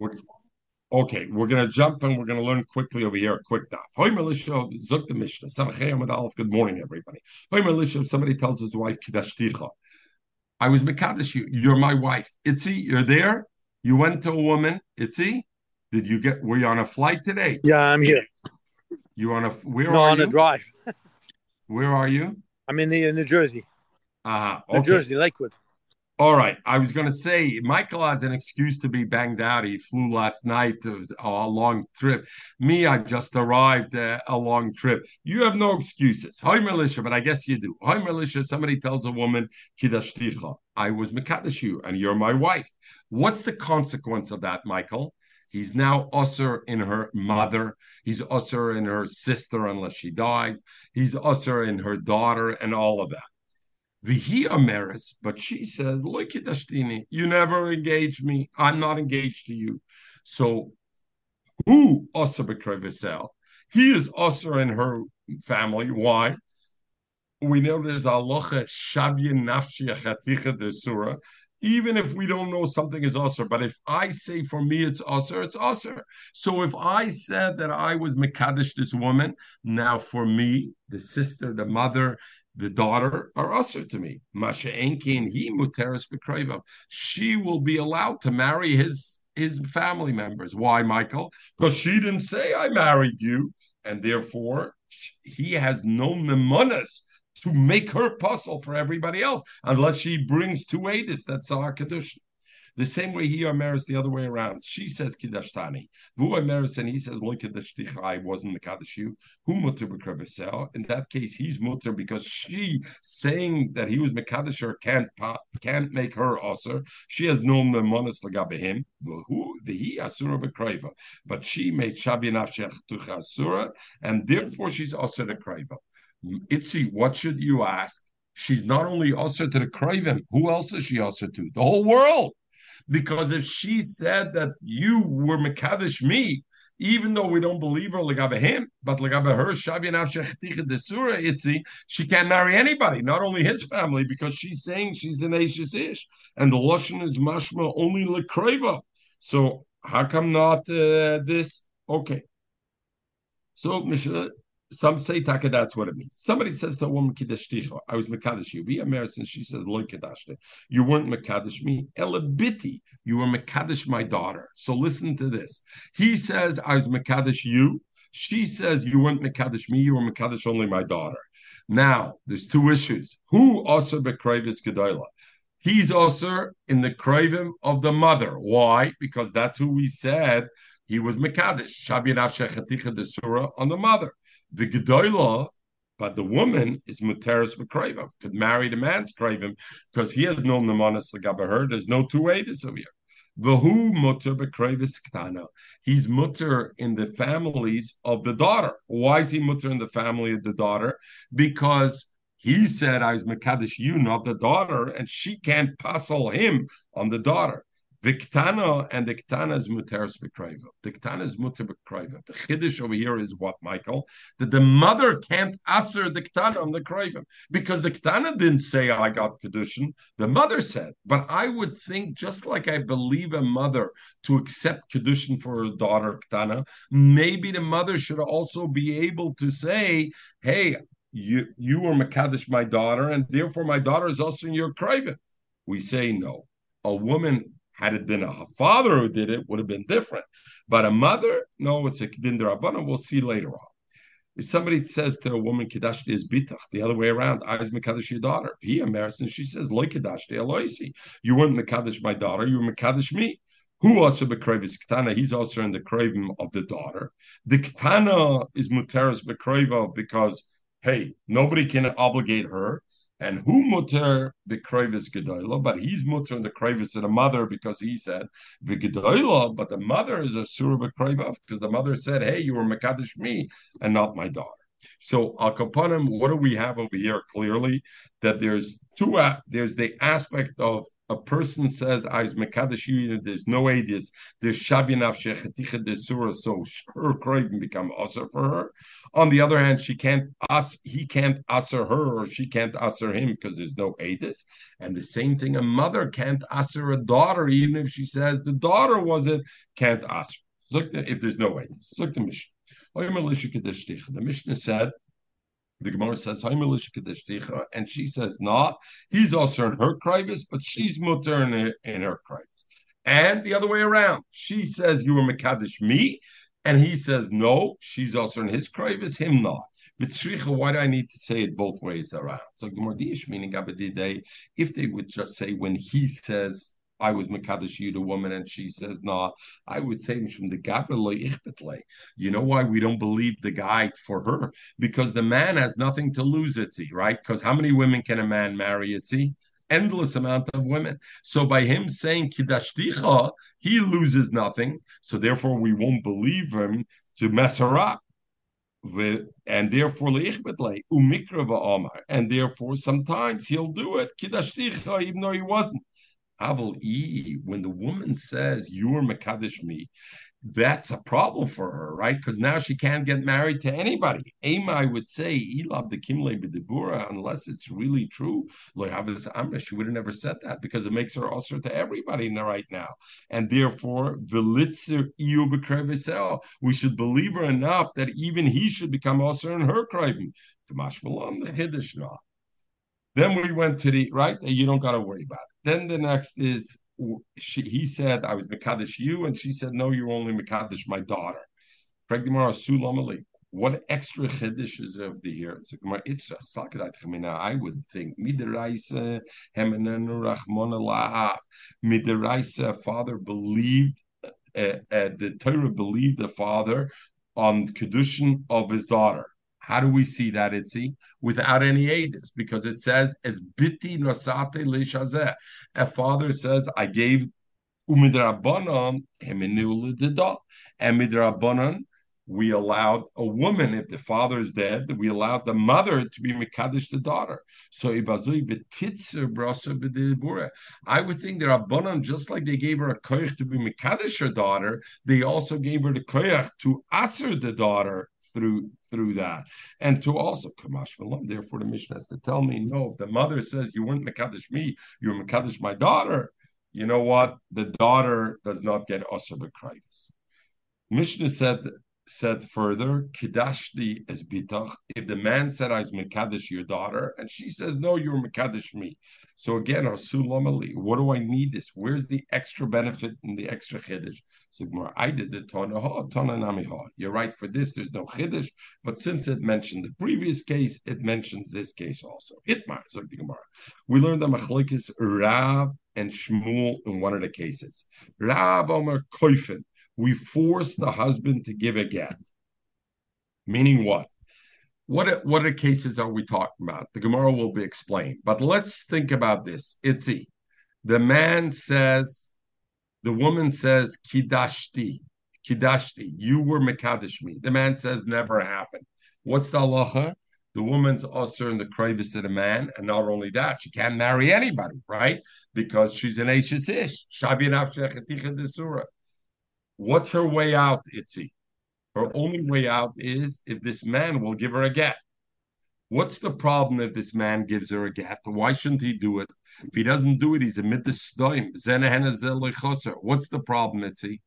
We're, okay, we're gonna jump and we're gonna learn quickly over here. Quick daf. Hoy Melisha Zuk the Mishnah. Good morning, everybody. Hoy somebody tells his wife Kidashticha, I was Mekadesh you. You're my wife. Itzi, you're there. You went to a woman. Itzi, did you get? Were you on a flight today? Yeah, I'm here. You on a? Where no, are on you? a drive. Where are you? I'm in the in New Jersey. Uh New okay. Jersey, Lakewood. All right. I was going to say Michael has an excuse to be banged out. He flew last night. It was a long trip. Me, I just arrived uh, a long trip. You have no excuses. Hi, militia, but I guess you do. Hi, militia. Somebody tells a woman, Kidashticha, I was Mekadesh and you're my wife. What's the consequence of that, Michael? He's now usher in her mother. He's usher in her sister unless she dies. He's usher in her daughter and all of that. Vihi Ameris, but she says, at you never engaged me. I'm not engaged to you. So who Asa Bekrevisel? He is Asa in her family. Why? We know there's aloha shabya nafshi chaticha de surah. Even if we don't know something is usher, but if I say for me it's usher, it's usher. So if I said that I was mekadesh this woman, now for me, the sister, the mother, the daughter are usher to me. Masha Enkin, he muteris b'krayvav. She will be allowed to marry his his family members. Why, Michael? Because she didn't say I married you, and therefore he has no nemonas to make her puzzle for everybody else, unless she brings two edis that's our kedusha. The same way he Ameris the other way around. She says Kiddashtani. Vu Ameris and he says Look I wasn't Mekadesh you. Who mutter b'kravesel? In that case, he's mutter because she saying that he was Mekadesh her can't can't make her usher. She has known the lagabe him. Who the he asura b'kraiva. But she made shabi nafshech tucha asura, and therefore she's usher the kraiva. Itzi, what should you ask? She's not only usher to the Kravim, who else is she usher to? The whole world. Because if she said that you were Mekadesh me, even though we don't believe her legabe him, but legabe her itzi, she can't marry anybody, not only his family, because she's saying she's an Ashes ish, and the lashon is mashma only lekreva. So how come not uh, this? Okay. So Mishnah some say taka, that's what it means. Somebody says to a woman, Kiddush I was Mekadesh you. Be a and she says, Lo Kedashte. You weren't Mekadesh me. Elabiti, you were Mekadesh my daughter. So listen to this. He says, I was Mekadesh you. She says, You weren't Mekadesh me, you were Mekadesh only my daughter. Now, there's two issues. Who also Bekravis Gedola? He's also in the craving of the mother. Why? Because that's who we said he was Mekadesh, Shabirav Shechaticha de Surah on the mother. The Gedoyla, but the woman is Muteris Bekreva, could marry the man's craven because he has no Namanas her. There's no two ways over here. Vahu mutter bekrevis ktana. He's mutter in the families of the daughter. Why is he mutter in the family of the daughter? Because he said, I was Mekadesh you, not the daughter, and she can't puzzle him on the daughter. The and the Ktana is Muteris Bekraiva. The Ktana is Muter. The Chiddush over here is what, Michael? That the mother can't answer the Ktana on the Kraiva. Because the Ktana didn't say, I got Kedushin. The mother said. But I would think, just like I believe a mother to accept Kedushin for her daughter, Ktana, maybe the mother should also be able to say, hey, you you were Makadish, my daughter, and therefore my daughter is also in your Kraiva. We say no. A woman had it been a father who did it, would have been different. But a mother, no, it's a kedin derabana. We'll see later on. If somebody says to a woman, Kedashti is bitach, the other way around, I was Mekadesh your daughter. He embarrassed and she says, Loy Kedashti Eloisi. You weren't Mekadesh my daughter, you were Mekadesh me. Who also bekrevis ktana? He's also in the craving of the daughter. The ktana is muteris bekreva because hey, nobody can obligate her. And who mutter the bekrevis gedola, but he's mutter in the krevis of the mother because he said gedola, but the mother is a surah because the mother said, "Hey, you were mekadesh me and not my daughter." So al kapanim, what do we have over here? Clearly, that there's two. There's the aspect of a person says, ah, I was Mekadesh you, there's no aidis, there's Shabinav Shechaticha desura, so her craving become usher for her. On the other hand, she can't us, he can't usher her, or she can't usher him because there's no aidis. And the same thing, a mother can't usher a daughter, even if she says the daughter was it, can't usher. If there's no aidis. Look the Mishnah. The Mishnah said, the Gemara says, and she says, no, he's also in her krivis, but she's mutter in her, in her. And the other way around, she says, you were Mekadesh me, and he says, no, she's also in his krivis, him not. Vitzricha, why do I need to say it both ways around? So the Mordish meaning if they would just say when he says I was Makadish Yuda woman, and she says, no, I would say from the Gavre You know why we don't believe the guy for her? Because the man has nothing to lose, Itzi, right? Because how many women can a man marry, Itzi? Endless amount of women. So by him saying Kidashticha, he loses nothing. So therefore we won't believe him to mess her up and therefore umikra and therefore sometimes he'll do it kidashticha even though he wasn't Aval E, when the woman says, You're Makadish me, that's a problem for her, right? Because now she can't get married to anybody. Ema, I would say, Elab the Kimle B'dibura, unless it's really true, Amra, she would have never said that because it makes her usher to everybody right now. And therefore, Velitzer we should believe her enough that even he should become usher in her krivim. Then we went to the right, you don't got to worry about it. Then the next is she, he said, I was Mekadesh you, and she said, No, you're only Mekadesh my daughter. What extra chiddush is of the year? I would think midiraisa hemenenu rachmona la'af. Midiraisa, father believed, uh, uh, the Torah believed the father on kedushin of his daughter. How do we see that, Itzi? Without any aidis, because it says, as biti nosate lishazeh. A father says, I gave umidrabanan heminu lidida. And midrabanan, we allowed a woman, if the father is dead, we allowed the mother to be Mekadesh the daughter. So I would think that Rabbanan, just like they gave her a koyach to be Mekadesh her daughter, they also gave her the koyach to Aser the daughter through through that, and to also kamash malam. Therefore, the mission has to tell me, no. If the mother says you weren't mekadesh me, you were mekadesh my daughter. You know what? The daughter does not get osir b'krayis. Mishnah said said further, Kidashti as bitach. If the man said, I was Mekadesh your daughter, and she says, No, you're Mekadesh me. So again, Asulamali, what do I need this? Where's the extra benefit and the extra Chiddush? So I did the Tana Ha, Tana You're right, for this, there's no Chiddush, but since it mentioned the previous case, it mentions this case also. Itmar, so the Gemara. We learned that Machlikis Rav and Shmuel in one of the cases. Rav Omer Koifin we force the husband to give a get. Meaning what? What what are cases are we talking about? The Gemara will be explained. But let's think about this. Itzi. The man says, the woman says, Kidashti, Kidashti, you were Mekadesh me. The man says, never happened. What's the halacha? The woman's usher in the krivis of the man, and not only that, she can't marry anybody, right? Because she's an Ashish Ish. What's her way out, Itzi? Her only way out is if this man will give her a get. What's the problem if this man gives her a get? Why shouldn't he do it? If he doesn't do it, he's a mitzdoim. What's the problem, Itzi?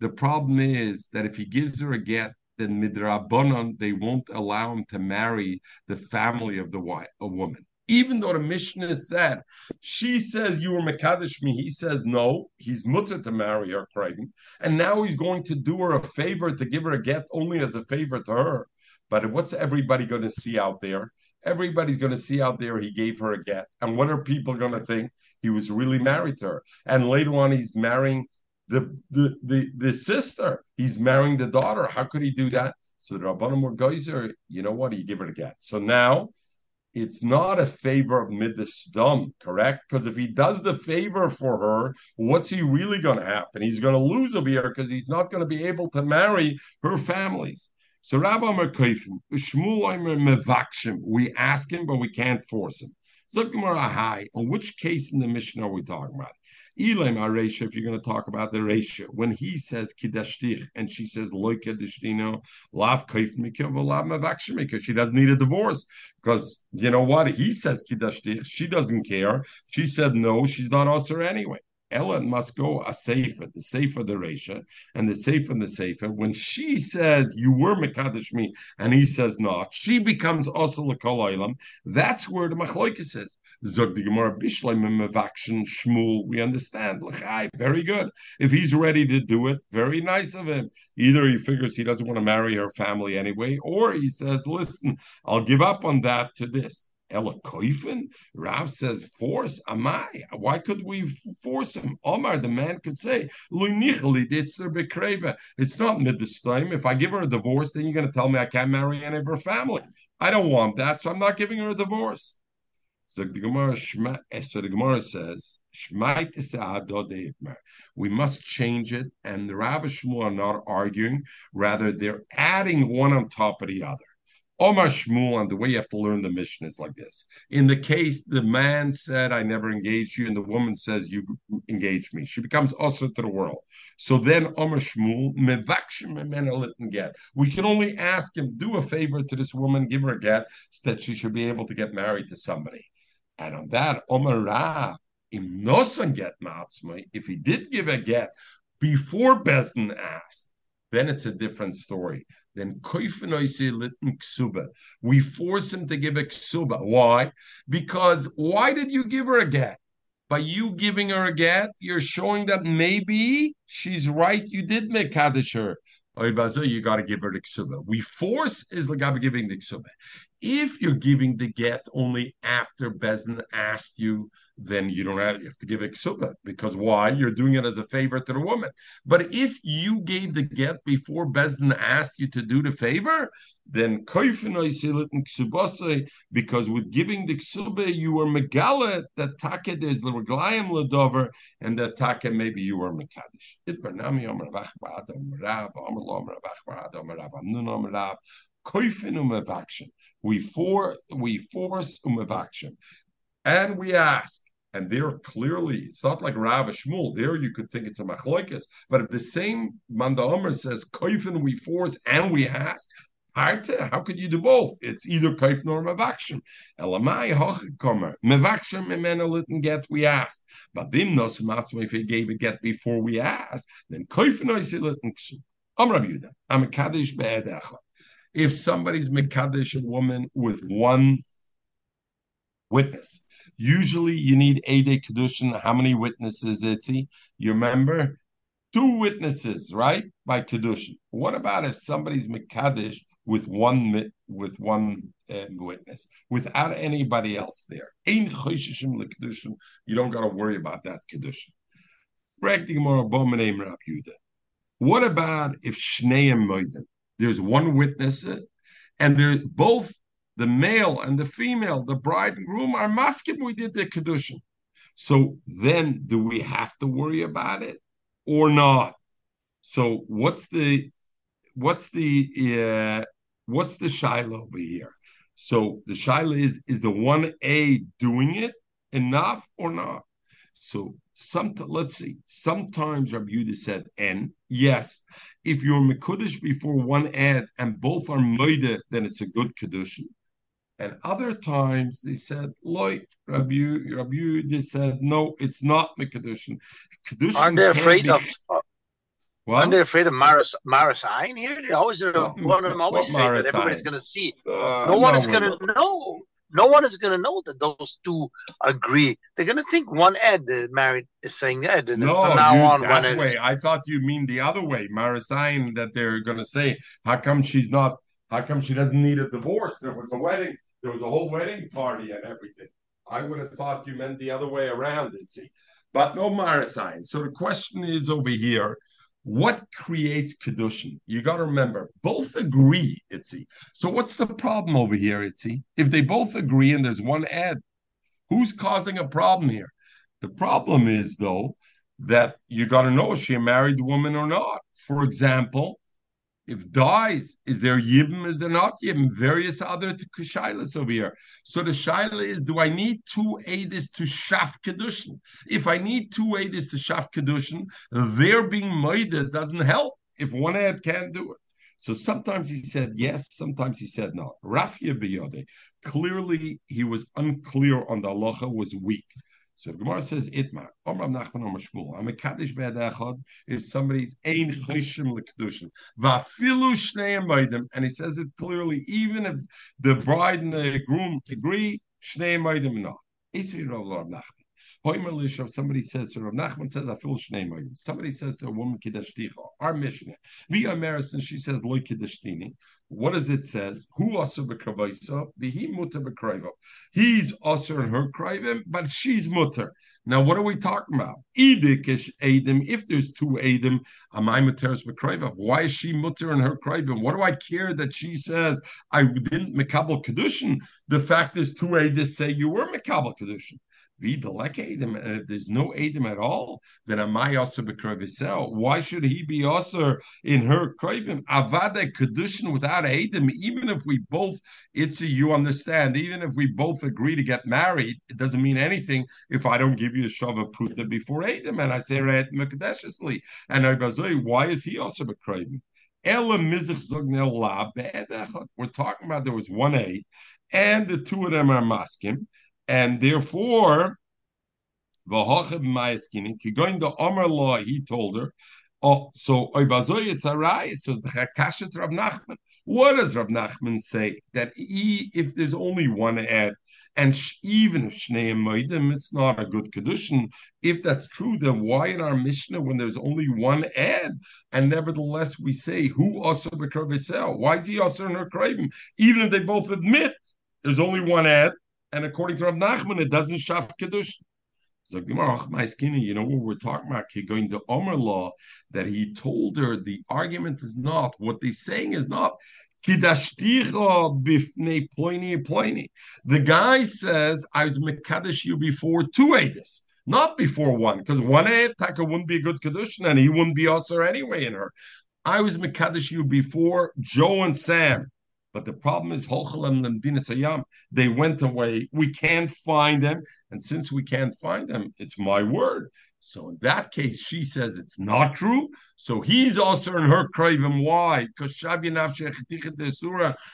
The problem is that if he gives her a get, then midrabanon they won't allow him to marry the family of the wife, a woman even though the Mishnah said, she says you were Mekadesh me, he says no, he's mutter to marry her, Creighton, and now he's going to do her a favor to give her a get only as a favor to her. But what's everybody going to see out there? Everybody's going to see out there he gave her a get. And what are people going to think? He was really married to her. And later on, he's marrying the, the, the, the sister. He's marrying the daughter. How could he do that? So the Rabbanim were geyser, you know what? He gave her a get. So now it's not a favor of midas correct? Because if he does the favor for her, what's he really going to happen? He's going to lose a beer because he's not going to be able to marry her families. So Rabbi Merkafim, Shmuel Mevakshim, we ask him, but we can't force him. Zok high. On which case in the mission are we talking about? Elam Aresha, if you're going to talk about the Resha, when he says Kidashtich and she says Loika Dishtino, Lav Kaif Lav Mavakshimika, she doesn't need a divorce because you know what? He says Kidashtich, she doesn't care. She said no, she's not usher anyway. Ellen must go a sefer, the sefer the Resha, and the sefer the sefer. When she says you were mekadosh me, and he says not, she becomes also lekol That's where the machloikis is. Zog the Gemara bishleim mevakshin. We understand. L'chai, very good. If he's ready to do it, very nice of him. Either he figures he doesn't want to marry her family anyway, or he says, listen, I'll give up on that to this. Ella Koifen? Rav says, force? Amai. Why could we force him? Omar, the man could say, It's not mid the slime. If I give her a divorce, then you're going to tell me I can't marry any of her family. I don't want that, so I'm not giving her a divorce. So the Gemara, eh, so the Gemara says, we must change it, and the Rav Shmuel are not arguing. Rather, they're adding one on top of the other. Omar Shmuel, and the way you have to learn the mission is like this. In the case, the man said, I never engaged you, and the woman says, You engaged me. She becomes also to the world. So then Omar Shmuel, get. We can only ask him, do a favor to this woman, give her a get, so that she should be able to get married to somebody. And on that, Omar Ra, im nosan get if he did give a get before Besdin asked, then it's a different story. Then we force him to give a ksuba. Why? Because why did you give her a get? By you giving her a get, you're showing that maybe she's right. You did make kaddish her. You got to give her the ksuba. We force is like giving the ksuba. If you're giving the get only after Bezin asked you then you don't have, you have to give exuba because why? You're doing it as a favor to the woman. But if you gave the get before Besdin asked you to do the favor, then because with giving the ksuba you were megala that take there's the reglayim ladover and that take maybe you were mekadish. It bernami omer vach ba'adam rav omer lo omer vach rav amnun omer rav koifin umavakshin. We for we force umavakshin. And we ask, and there clearly, it's not like Rav Shmuel. There you could think it's a machloikis. But if the same Manda Omer says kaifin we force and we ask, how could you do both? It's either kaif nor mevakshim. Elamai hochikomer mevakshim memena litn get we ask. But then nos matzma if he gave a get before we ask, then kaifin oisi litn ksu. I'm Rabbi Yudah. I'm a kaddish be'edecha. If somebody's mekadesh a woman with one witness, Usually you need Ede Kedushin. How many witnesses, Itzi? You remember? Two witnesses, right? By Kedushin. What about if somebody's Mekadesh with one with one uh, witness, without anybody else there? You don't got to worry about that Kedushin. What about if Shneim Moiden? There's one witness, and they're both the male and the female, the bride and groom, are maskim. We did the kedushin. So then, do we have to worry about it or not? So what's the what's the uh, what's the shiloh over here? So the shiloh is is the one A doing it enough or not? So some let's see. Sometimes Rabbi Yehuda said N. Yes, if you're mekudesh before one ad and both are moide, then it's a good kedushin. And other times they said, "Loy, Rabbi, they said, no, it's not Mikadushin. Kedushin Aren't they afraid be... of? Uh, well, Aren't they afraid of Maris Maris Ein here? They always. What, one of them always say that everybody's going to see. Uh, no one no, is going to know. No one is going to know that those two agree. They're going to think one Ed married is saying Ed, and no, from now you, on, that way. I thought you mean the other way, Marisain, that they're going to say, how come she's not? How come she doesn't need a divorce? There was a wedding there was a whole wedding party and everything. I would have thought you meant the other way around, see. But no Marasign. So the question is over here, what creates Kedushin? You got to remember, both agree, Itzi. So what's the problem over here, Itzi? If they both agree and there's one ad, who's causing a problem here? The problem is, though, that you got to know is she a married woman or not. For example, if dies, is there yibim? Is there not yibim? Various other shailas over here. So the shaila is: Do I need two edis to shaf kedushin? If I need two edis to shaf kedushin, their being moida doesn't help. If one ad can't do it. So sometimes he said yes, sometimes he said no. Rafia biyode. Clearly, he was unclear on the halacha, was weak. So the Gemara says itmar. Omram Nachman Shmuel. I'm a kaddish be'adachad if somebody's ein choshim lekdushin. Vafilu shnei maidim, and he says it clearly. Even if the bride and the groom agree, shnei maidim not. Isri Rav Nachman. Somebody says to Rav Nachman says I feel shnei Somebody says to a woman kiddushticha. Our Mishnah. Via Marison she says loy kiddushtini. What does it says? Who also bekravaisa? Bihi muter bekrava. He's also in her krivim, but she's mutter. Now what are we talking about? Idikish edim. If there's two edim, amai muteris bekrava. Why is she mutter in her krivim? What do I care that she says I didn't mekabel kedushin? The fact is two edis say you were mekabel kedushin. If there's no Adam at all, then am I also bekrovisel? Why should he be also in her krovim? Avada kedushin without Adam, even if we both, it's a, you understand, even if we both agree to get married, it doesn't mean anything if I don't give you a shava pruta before Adam and I say red mekadeshesly. And why is he also bekrovim? We're talking about there was one A, and the two of them are maskim and therefore, going to Omar law, he told her. Oh, so it's a so the Chakashat Rav Nachman. What does Rav Nachman say? That he, if there's only one ad, and sh- even if Shnei Moedim, it's not a good condition. If that's true, then why in our Mishnah, when there's only one ad, and nevertheless we say, who also? Why is he also in her craving? Even if they both admit there's only one ad, and according to Rav Nachman, it doesn't shaf kedushin. So you know what we're talking about? Going to Omer law that he told her the argument is not what they're saying is not. The guy says, I was Mekadesh you before two Adis, not before one, because one Taka wouldn't be a good Kedushin and he wouldn't be Usher anyway in her. I was Mekadesh you before Joe and Sam. But the problem is, they went away. We can't find them. And since we can't find them, it's my word. So in that case, she says it's not true. So he's also in her craven. Why? Because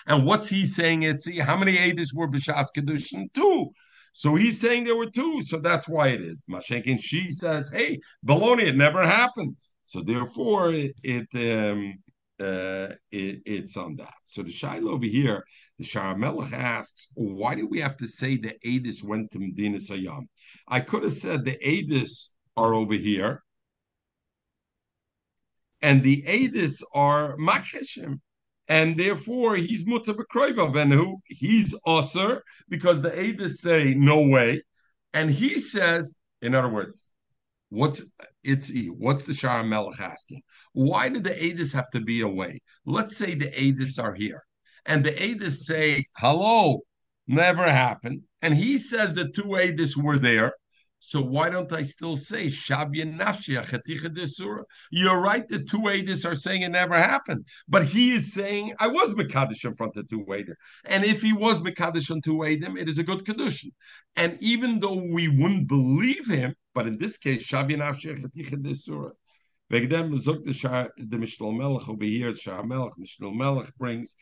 And what's he saying? It's how many Adis were B'Shas Kedushin? Two. So he's saying there were two. So that's why it is. Mashenkin, she says, hey, baloney, it never happened. So therefore, it, it um, uh, it, it's on that. So the Shiloh over here, the Sharamelech asks, why do we have to say the Adis went to Medina Sayyam? I could have said the Adis are over here, and the Adis are Makeshim, and therefore he's Mutter and who he's Osir because the Adis say no way, and he says, in other words, What's it's what's the Shah Melech asking? Why did the Adis have to be away? Let's say the Adis are here, and the Adis say, "Hello, never happened," and he says the two Adis were there. So why don't I still say? You're right. The two Adis are saying it never happened, but he is saying I was Mekadosh in front of two Adim, and if he was Mekadosh on two Adim, it is a good condition. And even though we wouldn't believe him, but in this case, Shabi Nafshech Chaticha Surah. Vegdem zok the Mishnah Melech over here. Shah Melech Mishnah Melech brings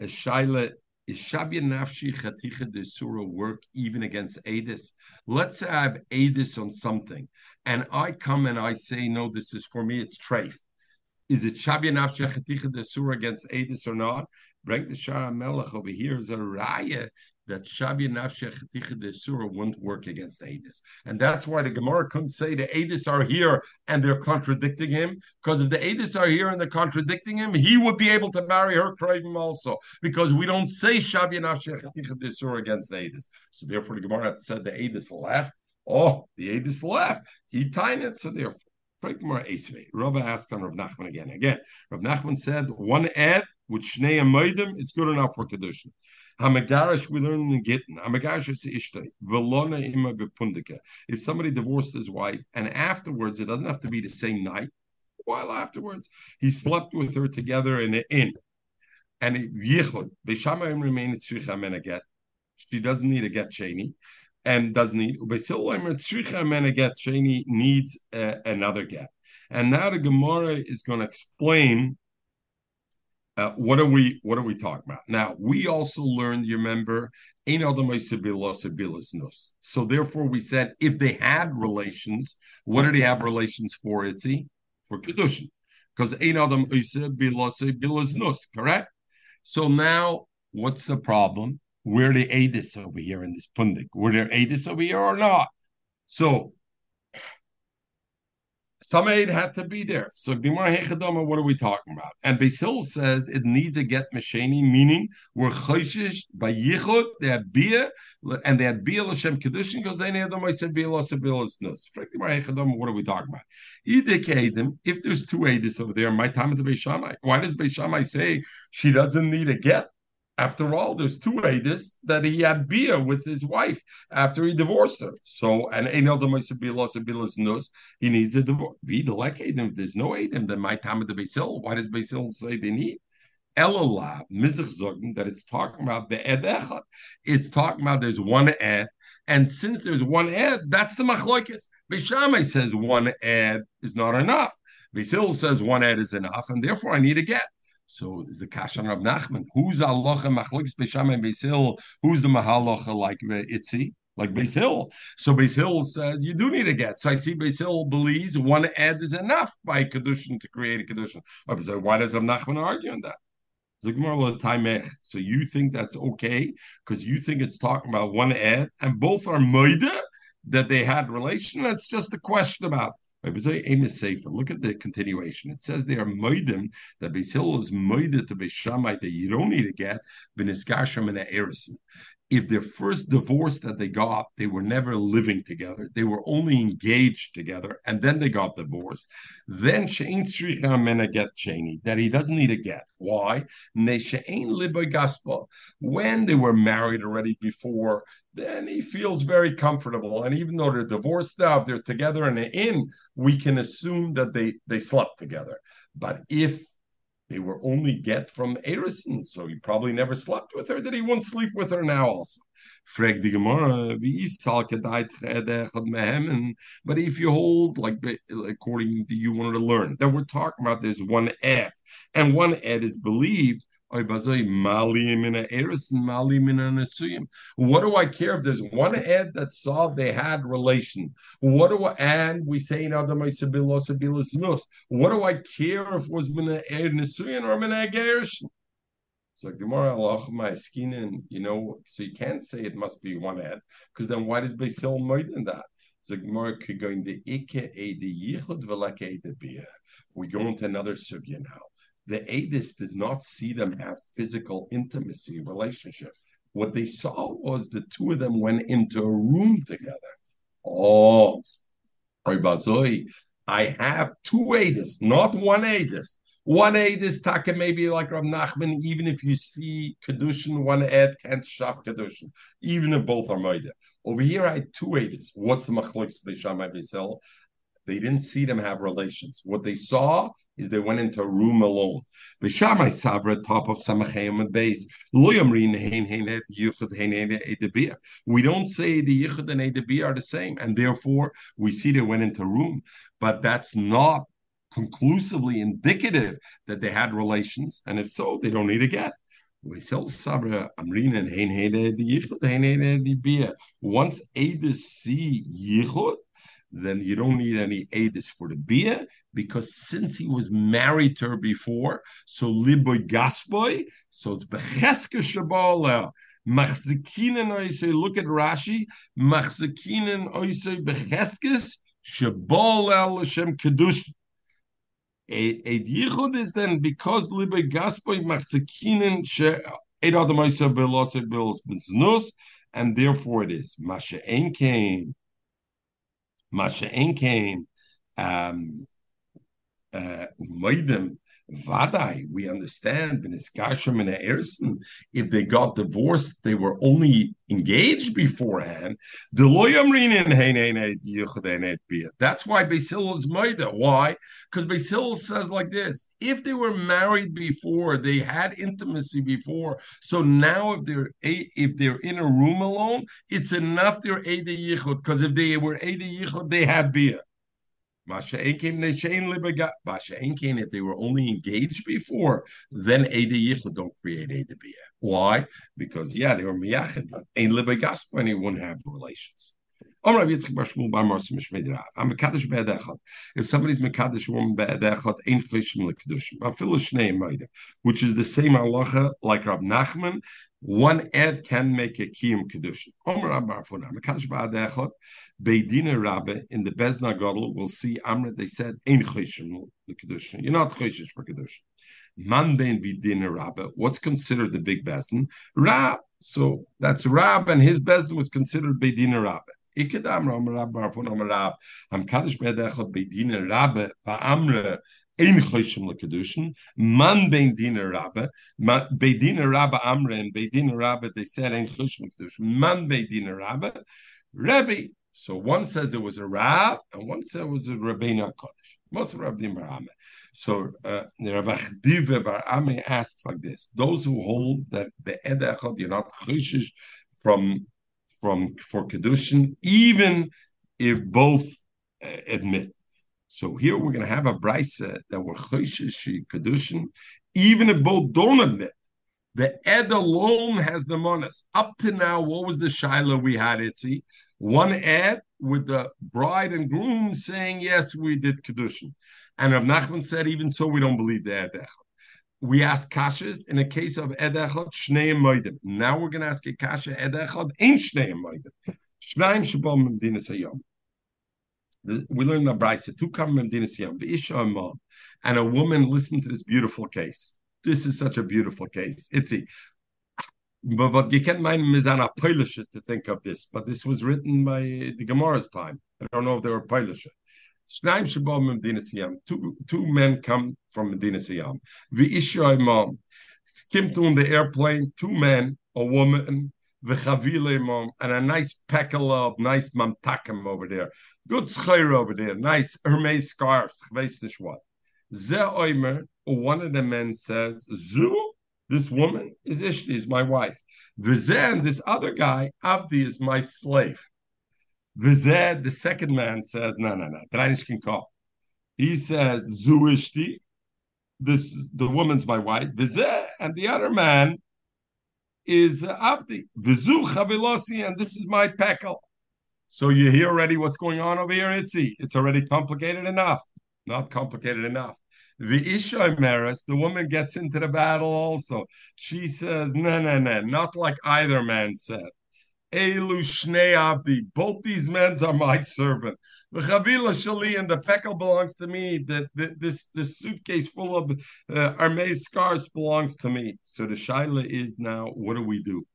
a shaila. Is Shabi Nafshi Chaticha de Surah work even against Adis? Let's say I have Adis on something, and I come and I say, no, this is for me. It's treif. Is it Shabi Nafshi Chaticha de Surah against Adis or not? Bring the Shah Melech over here is a raya that Shabi Nafshech the Surah won't work against the Adis. And that's why the Gemara couldn't say the Adis are here and they're contradicting him. Because if the Adis are here and they're contradicting him, he would be able to marry her Kravim also. Because we don't say Shabi Nafshech the Surah against the Adis. So therefore the Gemara said the Adis left. Oh, the Adis left. He tied it, so therefore. Rava asked on Rav Nachman again. Again, Rav Nachman said one ad with Shnei Amoidim, it's good enough for Kedushin. Hamagarish, we learn in Gittin. Hamagarish is Ishtay. Velona ima bepundika. If somebody divorced his wife and afterwards, it doesn't have to be the same night. while afterwards, he slept with her together in an inn. And yichud, Beishamayim remain tzricha get. She doesn't need a get sheni, and doesn't need get sheni needs uh, another get. And now the Gemara is going to explain uh, what are we what are we talking about? Now we also learned you remember so therefore we said if they had relations what did they have relations for itzi? For kedushin. Because correct? So now what's the problem? Where the adis over here in this pundik? Were there adis over here or not? So some aid had to be there. So Gemara Hechadama, what are we talking about? And Basil says it needs a get masheni, meaning we're chayshish by yichud, they had bia, and they had bia l'shem kedushin, because any of them I said bia l'shem bia l'snus. What are we talking about? If there's two edis over there, my time at the Beishamai, why does Beishamai say she doesn't need a get? After all, there's two edis that he had beer with his wife after he divorced her. So, and he needs a divorce. If there's no edim, then my time at the Basil. Why does Basil say they need? Elala, Mizach that it's talking about the ed echad. It's talking about there's one ed, and since there's one ed, that's the machlokes. Beishamai says one ed is not enough. Basil says one ed is enough, and therefore I need a get. So is the Kashan of Nachman. Who's Allah Machlokes Besham and Hill? Who's the Mahalocha like Itzi? Like Beis Hill. So Beis Hill says you do need a get. So I see Beis Hill believes one ed is enough by Kedushin to create a Kedushin. So why does Rav Nachman argue on that? So you think that's okay because you think it's talking about one ed and both are moida that they had relation. That's just a question about Look at the continuation. It says they are moidim that Beis Hillel is moided to Beishamai that you don't need to get beniskasham and erison if their first divorce that they got, they were never living together, they were only engaged together, and then they got divorced, then Shein Stricha Mena get Shani, that he doesn't need a get. Why? When they were married already before, then he feels very comfortable. And even though they're divorced now, if they're together and in an inn, we can assume that they, they slept together. But if they were only get from Erison, so he probably never slept with her. That he won't sleep with her now also. Gemara, but if you hold like according to you wanted to learn that we're talking about there's one ed, and one ed is believed what do I care if there's one ed that saw they had relation? What do I and we say in Adam What do I care if it was mina ed nesuyin or mina gershon? So Gemara Allah my you know, so you can't say it must be one ed because then why does Basil than that? So Gemara could go into Ike the Yichud Velake the We go into another sugya now the Adis did not see them have physical intimacy relationship. What they saw was the two of them went into a room together. Oh, I have two Adis, not one Adis. One Adis taka maybe like Rav Nachman, even if you see Kedushin, one Ed can't shaf Kedushin, even if both are Maida. Over here, I had two Adis. What's the Machloik Beishamai Beisel? They didn't see them have relations. What they saw is they went into a room alone. B'shamai savra top of samachayim base. We don't say the yichud and edebia are the same, and therefore we see they went into a room, but that's not conclusively indicative that they had relations, and if so, they don't need to get. Once Adis see yichud, then you don't need any edis for the bia because since he was married to her before, so liboy gasboy, so it's becheska shabala. Machzikinen oisei, look at Rashi, machzikinen oisei becheskes shabal el Hashem kedush. A yichud is then because liboy gasboy machzikinen she Eid Adam Oisei Belosei Belos and therefore it is Masha Ein Kain. Masha Enkain, um, uh, Moidim, Vadai, we understand if they got divorced, they were only engaged beforehand. That's why Basil is Maida. Why? Because Basil says like this: if they were married before, they had intimacy before. So now, if they're if they're in a room alone, it's enough they're Eda Yichud. Because if they were Eda Yichud, they had Bia. If they were only engaged before, then Eda Yichud don't create Eda Bia. Why? Because yeah, they were Miyachid, but Ein Libegas when he wouldn't have relations. If somebody's mekadosh woman be'edechot, ain't cheshim lekadoshim. Afilu shnei which is the same halacha like Rab Nachman. One ed can make a kiyum kedushin. Omer Rab Barfuna, mekadosh be'edechot, beidina rabbe in the Bezna Gadol. We'll see Amr. They said ain't cheshim lekadoshim. You're not cheshish for kedushin. Man bein bidina rabbe. What's considered the big bezin? Rab. So that's Rab, and his bezin was considered beidina rabbe. Ikedam Ram Rab Barfun Am Rab Am Kaddish Bedechot Beidina Rabbe Va'amre Ein Choshim LeKedushin Man Bein Dina Rabbe Beidina Rabbe Amre and Beidina Rabbe they said Ein Choshim LeKedushin Man Beidina Rabbe Rebbe so one says it was a Rab, and one says it was a Rabbeinu Kodesh. Most of Rabbi Barame. So uh, Rabbi Diva Barame asks like this: Those who hold that the Edechot you're not chishish from from for kedushin, even if both uh, admit. So here we're going to have a brisa that we're choshesh kedushin, even if both don't admit. The ed alone has the monas. Up to now, what was the shaila we had? Itzi one ed with the bride and groom saying yes, we did kedushin, and Rav Nachman said even so, we don't believe the ed we ask kashas in a case of edechot shneim moedim. Now we're going to ask a kasha edechot ain't shneim moedim. Shneim shabom medinas hayom. We learn the brisa two come medinas hayom v'isha and a woman listen to this beautiful case. This is such a beautiful case. It's a but what you can't mind mizana Polish to think of this, but this was written by the Gemara's time. I don't know if they were Polish. Two, two men come from Medina Siyam. Came to the airplane, two men, a woman, and a nice pekala of nice mamtakim over there. Good schayr over there, nice Hermes scarves, weiß nicht what. Ze oimer, one of the men says, Zu, this woman is Ishti, is my wife. Vizen, this other guy, Avdi is my slave. Vized, the second man says, no, no, no, Dranish can call. He says, Zuishti, this the woman's my wife, Vized, and the other man is Avdi. Vizu Chavilosi, and this is my pekel. So you hear already what's going on over here, Itzi. It's already complicated enough. Not complicated enough. The Isha Meres, the woman gets into the battle also. She says, no, no, no, not like either man said. Elu Shnei Abdi. Both these men are my servant. The Chavila Shali and the pekel belongs to me. That this this suitcase full of uh, Armei scars belongs to me. So the shaila is now, what do we do?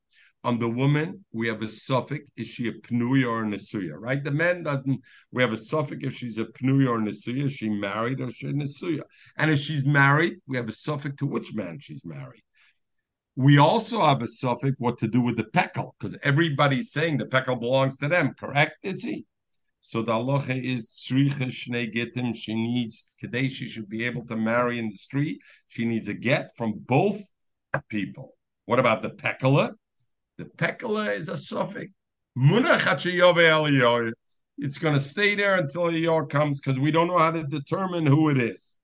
On the woman, we have a suffix. Is she a pnuya or a nesuya? Right? The man doesn't. We have a suffix if she's a pnuya or a nesuya. She married or she a nesuya? And if she's married, we have a suffix to which man she's married. We also have a suffix what to do with the pekel, because everybody's saying the pekel belongs to them, correct? It's he. So the halacha is tzricha shnei getim. She needs today. She should be able to marry in the street. She needs a get from both people. What about the pekala? The pekala is a suffix. It's going to stay there until the Yor comes because we don't know how to determine who it is.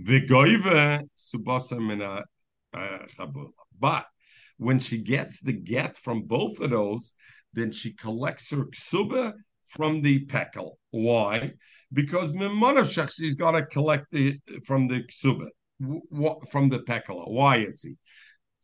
V'goive subasa mina but when she gets the get from both of those, then she collects her ksuba from the pekel. Why? Because Mimonashach, she's got to collect the from the ksuba, from the pekel. Why is he?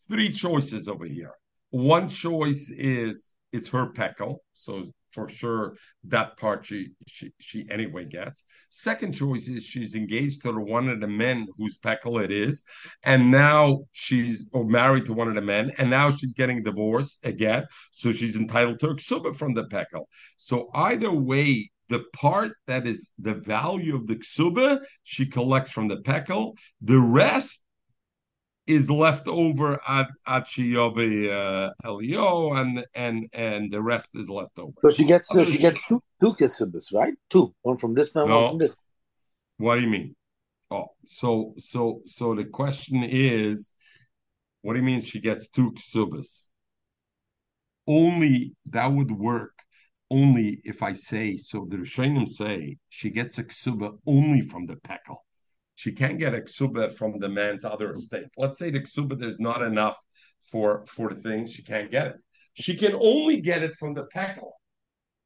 Three choices over here. One choice is it's her pekel, so for sure that part she, she she anyway gets. Second choice is she's engaged to one of the men whose peckle it is, and now she's or married to one of the men, and now she's getting divorced again, so she's entitled to ksuba from the peckle. So either way, the part that is the value of the ksuba, she collects from the pekel. The rest is left over at at Shiyove uh, Elio, and and and the rest is left over. So she gets so she gets two two kisubas, right? Two, one from this man, no. one from this. What do you mean? Oh, so so so the question is, what do you mean she gets two ksubas? Only that would work only if I say so. The Rishonim say she gets a ksuba only from the pekel. She can't get a ksuba from the man's other estate. Let's say the ksuba there's not enough for for the thing. She can't get it. She can only get it from the pekel.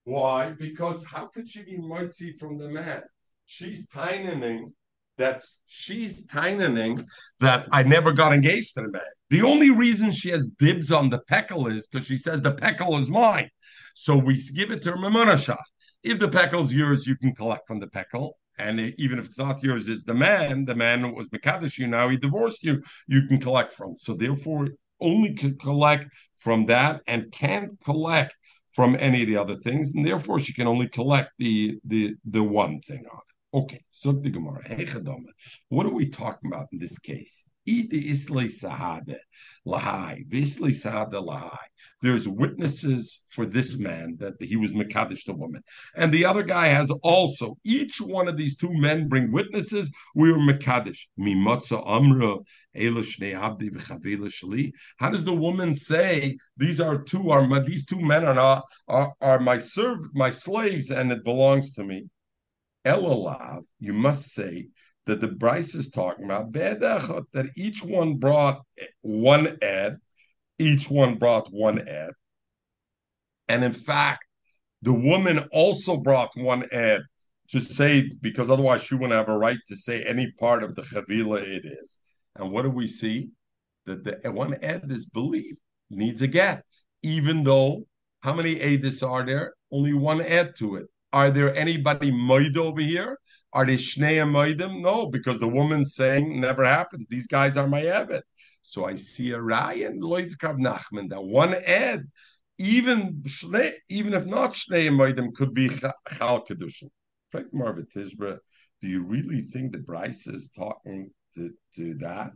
Why? Because how could she be mitzi from the man? She's tining that she's tining that I never got engaged to the man. The only reason she has dibs on the pekel is because she says the pekel is mine. So we give it to her Mamonashah. If the pekel's yours, you can collect from the pekel. And even if it's not yours, it's the man. The man was Mekadesh you now, he divorced you, you can collect from. So therefore, only can collect from that and can't collect from any of the other things, and therefore she can only collect the the the one thing on it. Okay, so the Gemara. What are we talking about in this case? There's witnesses for this man that he was Mekadesh the woman. And the other guy has also, each one of these two men bring witnesses. We were Mekadesh. How does the woman say these are two are these two men are not, are, are my serv my slaves and it belongs to me? Elalav, you must say that the Braisa is talking about, that each one brought one ed, each one brought one ed. And in fact, the woman also brought one ed to say, because otherwise she wouldn't have a right to say any part of the Chavila it is. And what do we see? That the one ed is believed, needs a get, even though how many edis are there? Only one ed to it. Are there anybody moid over here? Are they shnei moidim? No, because the woman's saying never happened. These guys are my Eved. So I see a Ryan Lloyd Krav Nachman that one ed, even shnei, even if not shnei moidim, could be chal kedushin. Frank Marvin Tisbra, do you really think that Braisa is talking to, to that?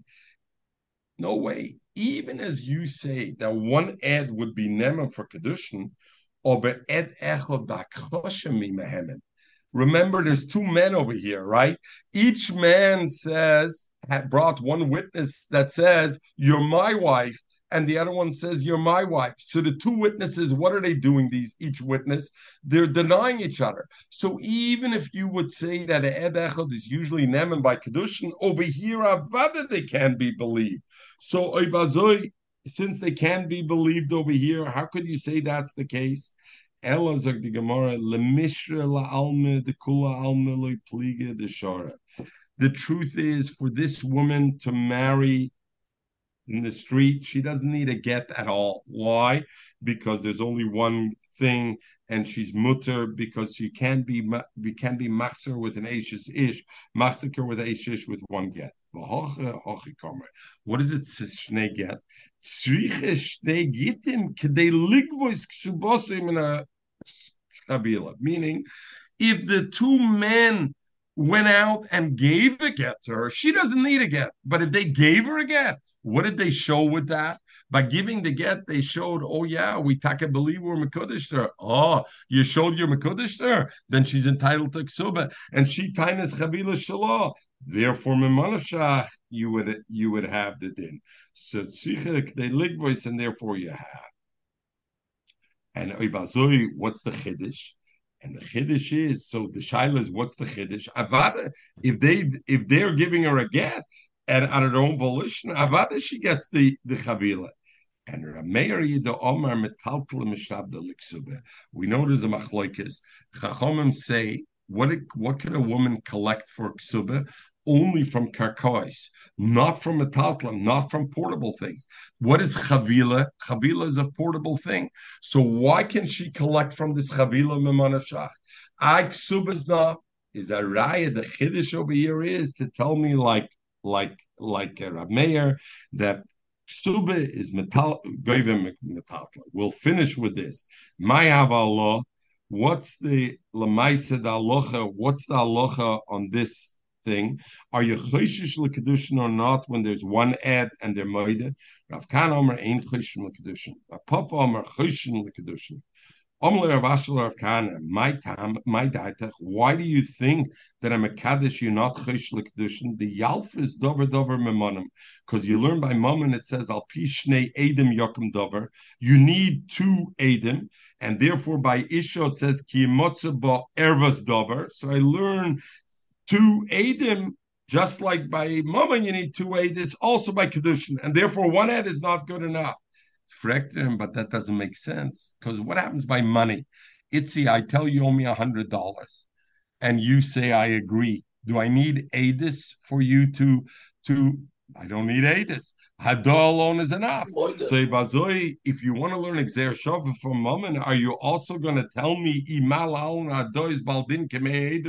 No way. Even as you say that one ed would be nema for kedushin, Remember, there's two men over here, right? Each man says, brought one witness that says, You're my wife, and the other one says, You're my wife. So the two witnesses, what are they doing? These each witness, they're denying each other. So even if you would say that Ed Echad is usually Neman by Kedushin, over here, Avada, they can be believed. So Oibazoi, since they can be believed over here, how could you say that's the case? The kula shara. The truth is, for this woman to marry in the street, she doesn't need a get at all. Why? Because there's only one thing, and she's mutter because she can't be we can't be machzer with an ashish ish, massacre with ashish with one get. What does it get? Tzriche shnei k'dei ligvois ksubosim in a kabila. Meaning, if the two men went out and gave the get to her, she doesn't need a get. But if they gave her a get, what did they show with that? By giving the get, they showed, oh yeah, we taka believe we're Mekudesh her. Oh, ah, you showed your Mekudesh her, then she's entitled to ksuba. And she tainas chavila shalah. Therefore, Mimanashach, you would you would have the din. So they ligvois, and therefore you have. And Oibazoi, what's the chiddush? And the chiddush is so the shaila is what's the chiddush? Avada, if they if they're giving her a get and on her own volition, Avada she gets the the chavila. And Rameir the Omar metalkel mishabda liksube. We know there's a machloikis. Chachomim say what what can a woman collect for ksuba? Only from karkois, not from metalklam, not from portable things. What is chavila? Chavila is a portable thing. So why can she collect from this chavila memanashach? Is not is a raya. The chiddush over here is to tell me like like like a Rab Meir that ksuba is metal metalklam. We'll finish with this. My Allah What's the lemaisa the aloha? What's the aloha on this thing? Are you choishish lekadushin or not when there's one ad and they're moide? Rav Kan Omer ain't choishish lekadushin. Rav Papa Omer choishin lekadushin. Omler of Ashler of Kana, my time, my daitach. Why do you think that I'm a kaddish? You're not chosh lekdushin. The yalf is dover dover memonim, because you learn by mom and it says al pishne edim yokum dover. You need two edim, and therefore by isha it says ki ervas dover. So I learn two edim. Just like by mama, you need two edis, also by kedushin, and therefore one ed is not good enough. Frekter but that doesn't make sense. Because what happens by money? Itzi, I tell you, owe me a hundred dollars, and you say I agree. Do I need ADIS for you to to I don't need Adis. Hada alone is enough. Say Bazoi, if you want to learn Exer Shava from Mammon, are you also going to tell me Imal Alon Adois Baldin Kemei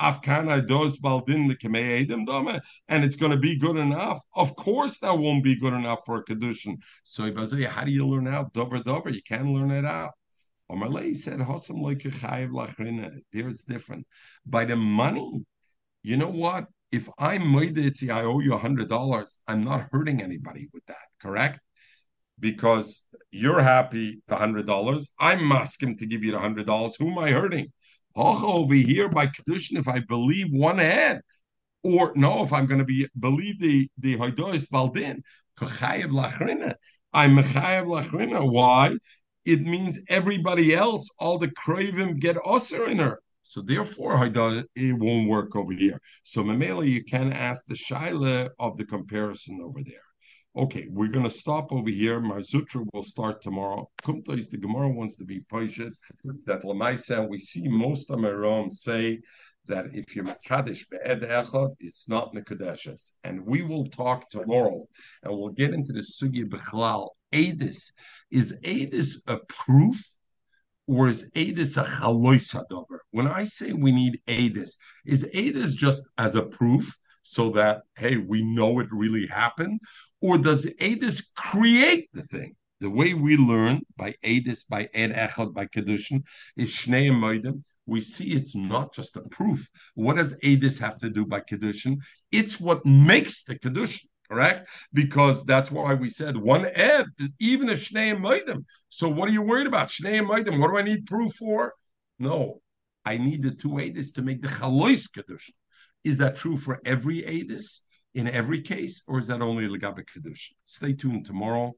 Afkana Adois Baldin Kemei Dome, and it's going to be good enough? Of course, that won't be good enough for a Kedushin. So Bazoi, how do you learn out Dover Dover? You can't learn it out. Omarlei said, Hosam There it's different. By the money, you know what? If I'm Moiditzi, I owe you a hundred dollars, I'm not hurting anybody with that, correct? Because you're happy the hundred dollars, I'm asking to give you the hundred dollars. Who am I hurting? over here by Kedushin, if I believe one head, or no, if I'm going to be believe the the Hoidois Baldin, I'm Mechayev Lachrina. Why? It means everybody else, all the craving get usher in her. So therefore, it won't work over here. So Mamela, you can ask the shaila of the comparison over there. Okay, we're going to stop over here. Marzutra will start tomorrow. Kumta is the Gemara wants to be Paishet. That Lamaisa, we see most of my Marom say that if you're Makadish Be'ed Echad, it's not Nikadeshes. And we will talk tomorrow and we'll get into the Sugi Bechlal. Adis. Is Adis a proof or is Adis a chalois hadover? When I say we need Adis, is Adis just as a proof so that hey, we know it really happened, or does Adis create the thing? The way we learn by Adis, by Ed Echad, by Kedushin, is Shnei Moedim. We see it's not just a proof. What does Adis have to do by Kedushin? It's what makes the Kedushin correct? Because that's why we said one ed, even if Shnei and Maidim. So what are you worried about? Shnei and Maidim, what do I need proof for? No, I need the two edis to make the Chalois Kedushin. Is that true for every edis in every case, or is that only Legabe Kedushin? Stay tuned tomorrow.